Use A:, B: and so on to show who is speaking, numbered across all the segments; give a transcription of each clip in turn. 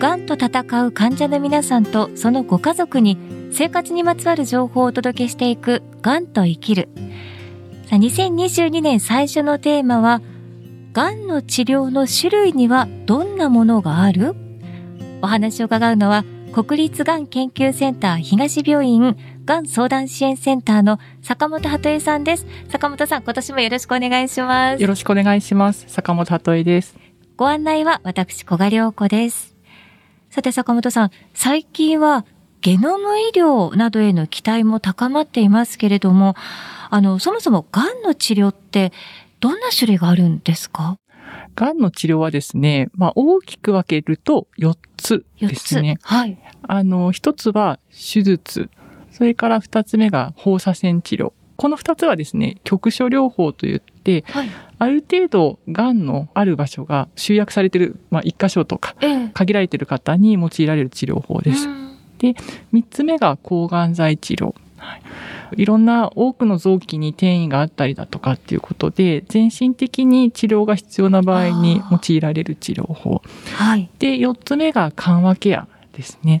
A: がんと戦う患者の皆さんとそのご家族に生活にまつわる情報をお届けしていくがんと生きる。さあ2022年最初のテーマは、がんの治療の種類にはどんなものがある？お話を伺うのは、国立がん研究センター東病院がん相談支援センターの坂本鳩恵さんです。坂本さん、今年もよろしくお願いします。
B: よろしくお願いします。坂本鳩恵です。
A: ご案内は私、小賀良子です。さて坂本さん、最近はゲノム医療などへの期待も高まっていますけれども、あの、そもそも癌の治療ってどんな種類があるんですか？
B: 癌の治療はですね、まあ、大きく分けると4つですね。
A: はい。
B: あの、1つは手術、それから2つ目が放射線治療。この2つはですね、局所療法といって、はい、ある程度、癌のある場所が集約されている、まあ、1箇所とか、限られている方に用いられる治療法です。で、3つ目が抗がん剤治療。はい、いろんな多くの臓器に転移があったりだとかっていうことで、全身的に治療が必要な場合に用いられる治療法。はい、で、4つ目が緩和ケアですね。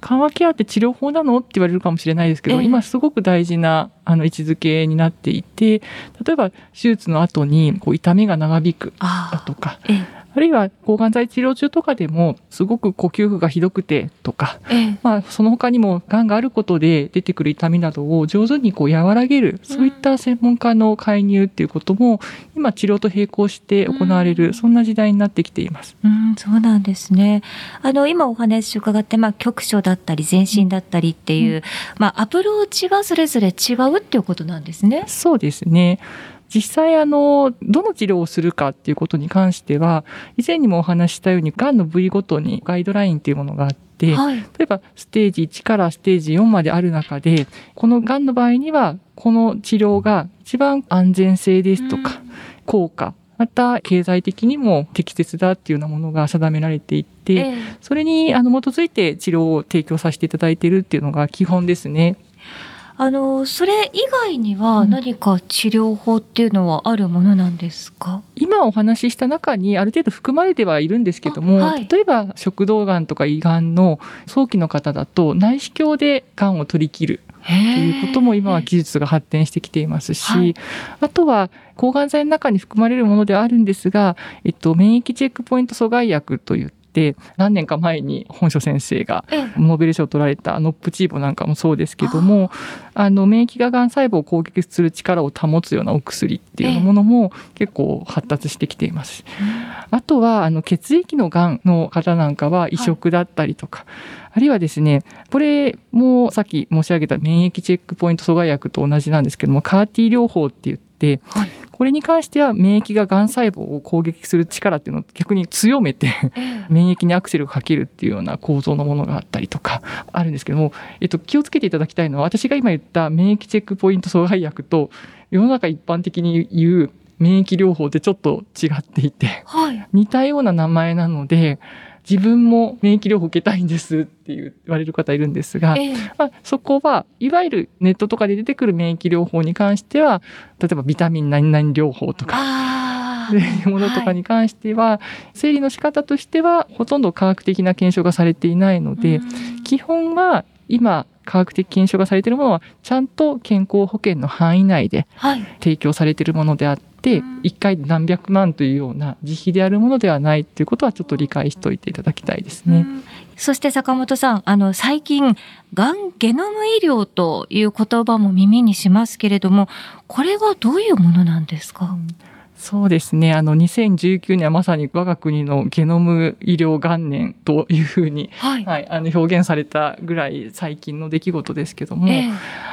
B: 緩和ケアって治療法なの？って言われるかもしれないですけど、えー、今すごく大事なあの位置づけになっていて、例えば手術の後にこう痛みが長引くだとか、えーあるいは抗がん剤治療中とかでもすごく呼吸符がひどくてとか、ええ、まあその他にもがんがあることで出てくる痛みなどを上手にこう和らげる、そういった専門家の介入っていうことも今治療と並行して行われる、そんな時代になってきています。
A: うん、そうなんですね。あの今お話伺ってまあ局所だったり全身だったりっていう、うん、まあアプローチがそれぞれ違うっていうことなんですね。
B: そうですね。実際あの、どの治療をするかっていうことに関しては、以前にもお話したように、がんの部位ごとにガイドラインっていうものがあって、はい、例えばステージ1からステージ4まである中で、このがんの場合には、この治療が一番安全性ですとか、効果、また経済的にも適切だっていうようなものが定められていて、それにあの基づいて治療を提供させていただいているっていうのが基本ですね。
A: あの、それ以外には何か治療法っていうのはあるものなんですか、うん、
B: 今お話しした中にある程度含まれてはいるんですけども、はい、例えば食道がんとか胃がんの早期の方だと内視鏡でがんを取り切るということも今は技術が発展してきていますし、はい、あとは抗がん剤の中に含まれるものではあるんですが、えっと、免疫チェックポイント阻害薬といっで何年か前に本書先生がノーベル賞を取られたノップチーボなんかもそうですけどもあの免疫ががん細胞を攻撃する力を保つようなお薬っていうものも結構発達してきています。あとはあの血液のがんの方なんかは移植だったりとか、はいあるいはですね、これもさっき申し上げた免疫チェックポイント阻害薬と同じなんですけども、カーティ療法って言って、はい、これに関しては免疫ががん細胞を攻撃する力っていうのを逆に強めて 免疫にアクセルをかけるっていうような構造のものがあったりとかあるんですけども、えっと、気をつけていただきたいのは私が今言った免疫チェックポイント阻害薬と世の中一般的に言う免疫療法ってちょっと違っていて、はい、似たような名前なので自分も免疫療法受けたいんですって言われる方いるんですが、えー、まあ、そこはいわゆるネットとかで出てくる免疫療法に関しては例えばビタミン何々療法とかそういうものとかに関しては、はい、生理の仕方としてはほとんど科学的な検証がされていないので基本は今科学的検証がされているものはちゃんと健康保険の範囲内で提供されているものであって、1回何百万というような自費であるものではないということはちょっと理解しておいていただきたいですね。
A: そして坂本さん、あの最近、がんゲノム医療という言葉も耳にしますけれども、これはどういうものなんですか、うん
B: そうですね。あの、2019年はまさに我が国のゲノム医療元年というふうに、はい、はい、あの表現されたぐらい最近の出来事ですけども、えー、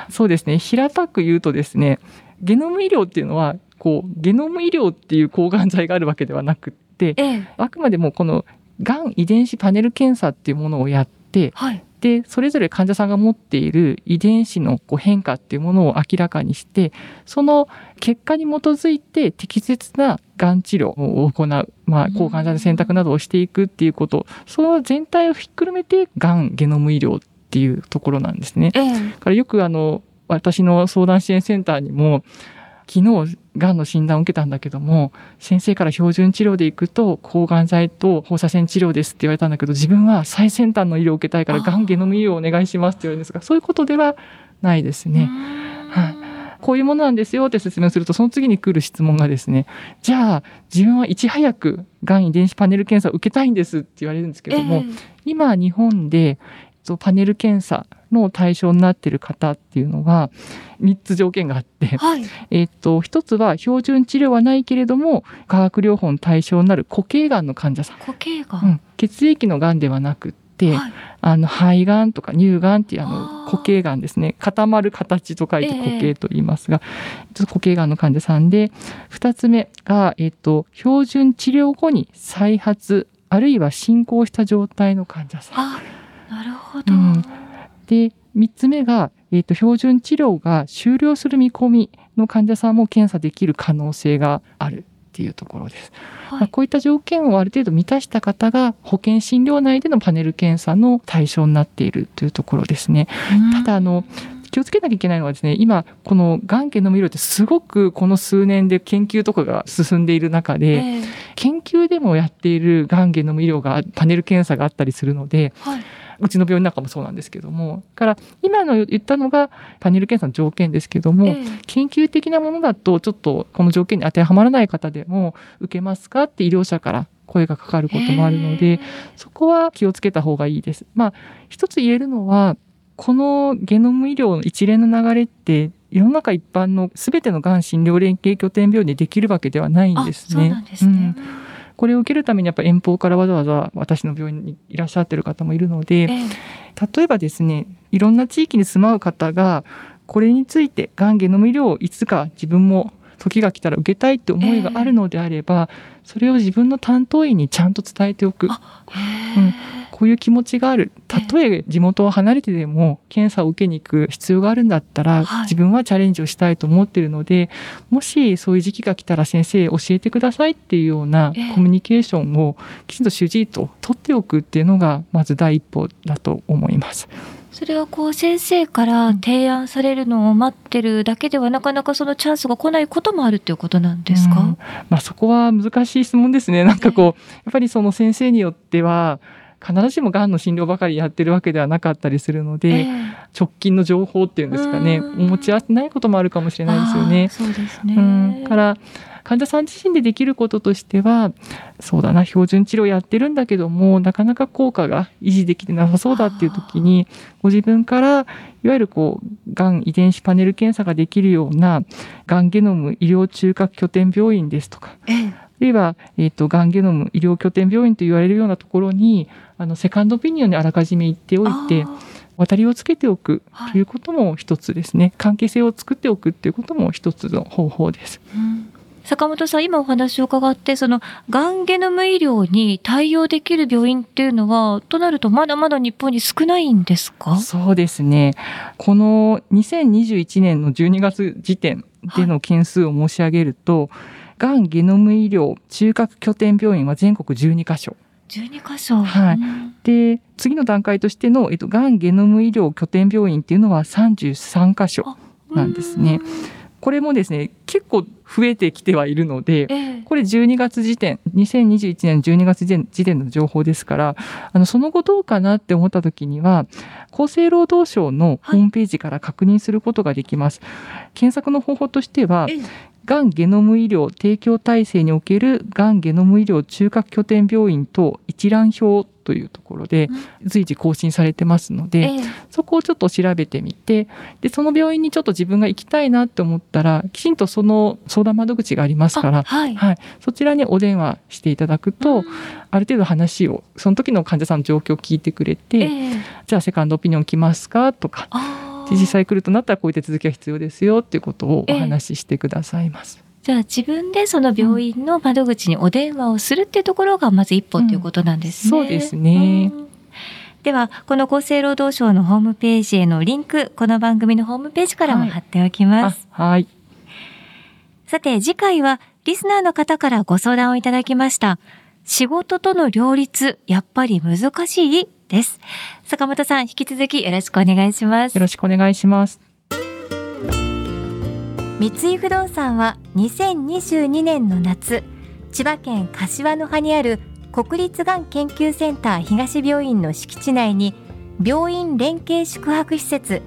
B: そうですね。平たく言うとですね、ゲノム医療っていうのは、こう、ゲノム医療っていう抗がん剤があるわけではなくって、えー、あくまでもこの、がん遺伝子パネル検査っていうものをやって、はい、でそれぞれ患者さんが持っている遺伝子のこう変化っていうものを明らかにしてその結果に基づいて適切ながん治療を行う、まあ、抗がん剤の選択などをしていくっていうこと、その全体をひっくるめてがんゲノム医療っていうところなんですね。ええ、からよくあの私の相談支援センターにも昨日がんの診断を受けたんだけども先生から標準治療でいくと抗がん剤と放射線治療ですって言われたんだけど自分は最先端の医療を受けたいからがんゲノム医療をお願いしますって言われるんですがそういうことではないですね。はい、こういうものなんですよって説明するとその次に来る質問がですねじゃあ自分はいち早くがん遺伝子パネル検査を受けたいんですって言われるんですけども、えー、今日本でパネル検査の対象になっている方っていうのは3つ条件があって、はい、えっと1つは標準治療はないけれども化学療法の対象になる固形がんの患者さん。
A: 固形がん、
B: うん、血液のがんではなくて、はい、あの肺がんとか乳がんっていうあの固形がんですね。固まる形と書いて固形と言いますが、えー、固形がんの患者さんで2つ目が、えっと、標準治療後に再発あるいは進行した状態の患者さん。
A: ほど。うん、
B: で3つ目が、えーと、標準治療が終了する見込みの患者さんも検査できる可能性があるっていうところです。はい、まあ、こういった条件をある程度満たした方が保険診療内でのパネル検査の対象になっているというところですね。ただあの気をつけなきゃいけないのはですね今このがん系の医療ってすごくこの数年で研究とかが進んでいる中で、えー、研究でもやっているがんゲノム医療がパネル検査があったりするので、はい、うちの病院なんかもそうなんですけどもから今の言ったのがパネル検査の条件ですけども、えー、研究的なものだとちょっとこの条件に当てはまらない方でも受けますかって医療者から声がかかることもあるので、そこは気をつけた方がいいです。まあ、一つ言えるのは、このゲノム医療の一連の流れって世の中一般の全てのがん診療連携拠点病院でできるわけではないんですね。
A: すねうん、
B: これを受けるためにやっぱ遠方からわざわざ私の病院にいらっしゃってる方もいるので、えー、例えばですねいろんな地域に住まう方がこれについてがんゲノム医療をいつか自分も時が来たら受けたいって思いがあるのであれば、えー、それを自分の担当医にちゃんと伝えておく。うんこういう気持ちがある。たとえ地元を離れてでも検査を受けに行く必要があるんだったら、自分はチャレンジをしたいと思ってるので、もしそういう時期が来たら先生教えてくださいっていうようなコミュニケーションをきちんと主治医と取っておくっていうのがまず第一歩だと思います。
A: それはこう先生から提案されるのを待ってるだけではなかなかそのチャンスが来ないこともあるっていうことなんですか、うん、
B: まあ、そこは難しい質問ですね。なんかこう、やっぱりその先生によっては、必ずしもがんの診療ばかりやってるわけではなかったりするので、えー、直近の情報っていうんですかねお持ち合わせないこともあるかもしれないですよね。
A: そうですね、うん、
B: から患者さん自身でできることとしてはそうだな標準治療やってるんだけどもなかなか効果が維持できてなさそうだっていう時にご自分からいわゆるこうがん遺伝子パネル検査ができるようながんゲノム医療中核拠点病院ですとか、ええ。あるいは、えっ、ー、と、がんゲノム医療拠点病院と言われるようなところに、あの、セカンドオピニオンにあらかじめ行っておいて、渡りをつけておくということも一つですね、はい、関係性を作っておくということも一つの方法です。うん。
A: 坂本さん、今お話を伺って、その、がんゲノム医療に対応できる病院っていうのは、となるとまだまだ日本に少ないんですか？
B: そうですね。この2021年の12月時点での件数を申し上げると、はいがんゲノム医療中核拠点病院は全国12カ所。
A: 12カ所。
B: はい。で、次の段階としての、えっと、がんゲノム医療拠点病院っていうのは33カ所なんですね。これもですね、結構増えてきてはいるので、えこれ12月時点、2021年12月時点の情報ですから、あの、その後どうかなって思った時には、厚生労働省のホームページから確認することができます。はい、検索の方法としては、えがんゲノム医療提供体制におけるがんゲノム医療中核拠点病院等一覧表というところで随時更新されてますので、えそこをちょっと調べてみてでその病院にちょっと自分が行きたいなって思ったらきちんとその相談窓口がありますから、はい、はい、そちらにお電話していただくと、ある程度話をその時の患者さんの状況を聞いてくれて、えじゃあセカンドオピニオン来ますか？とか。実際来るとなったらこういった続きが必要ですよっていうことをお話ししてくださいます。
A: じゃあ自分でその病院の窓口にお電話をするっていうところがまず一歩ということなんです
B: ね。うん、そうですね。
A: では、この厚生労働省のホームページへのリンク、この番組のホームページからも貼っておきます。
B: はい。はい、
A: さて、次回はリスナーの方からご相談をいただきました。仕事との両立、やっぱり難しい？です。坂本さん、引き続きよろしくお願いします。
B: よろしくお願いします。
A: 三井不動産は2022年の夏千葉県柏の葉にある国立がん研究センター東病院の敷地内に病院連携宿泊施設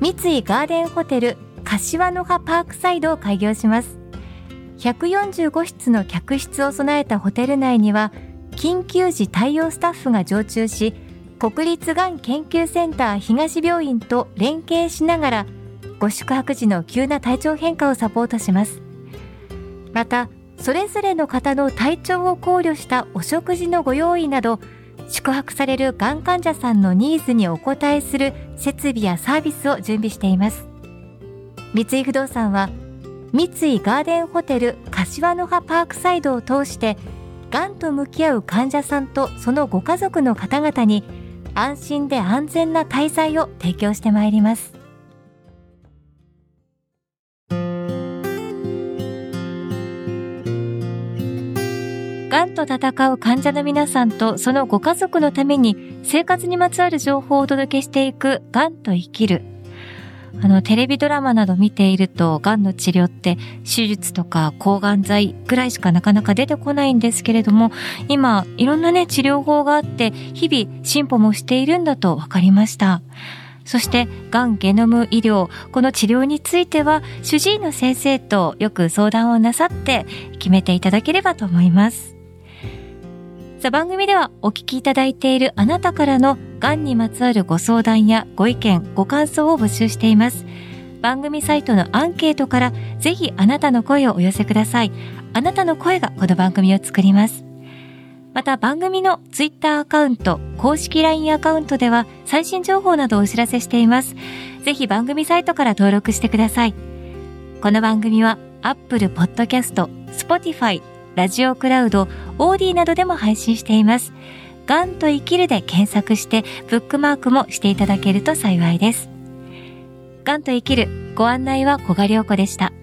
A: 三井ガーデンホテル柏の葉パークサイドを開業します145室の客室を備えたホテル内には緊急時対応スタッフが常駐し国立がん研究センター東病院と連携しながらご宿泊時の急な体調変化をサポートします。またそれぞれの方の体調を考慮したお食事のご用意など宿泊されるがん患者さんのニーズにお応えする設備やサービスを準備しています。三井不動産は三井ガーデンホテル柏の葉パークサイドを通してがんと向き合う患者さんとそのご家族の方々に安心で安全な滞在を提供してまいりますがんと戦う患者の皆さんとそのご家族のために生活にまつわる情報をお届けしていくがんと生きる。あの、テレビドラマなど見ていると、がんの治療って手術とか抗がん剤ぐらいしかなかなか出てこないんですけれども、今、いろんなね、治療法があって、日々進歩もしているんだと分かりました。そして、がんゲノム医療、この治療については、主治医の先生とよく相談をなさって決めていただければと思います。さあ番組ではお聞きいただいているあなたからのがんにまつわるご相談やご意見、ご感想を募集しています。番組サイトのアンケートからぜひあなたの声をお寄せください。あなたの声がこの番組を作ります。また番組のツイッターアカウント、公式 LINE アカウントでは最新情報などをお知らせしています。ぜひ番組サイトから登録してください。この番組は Apple Podcast、Spotify、ラジオクラウド、オーディなどでも配信しています。がんと生きるで検索して、ブックマークもしていただけると幸いです。がんと生きる、ご案内は小賀良子でした。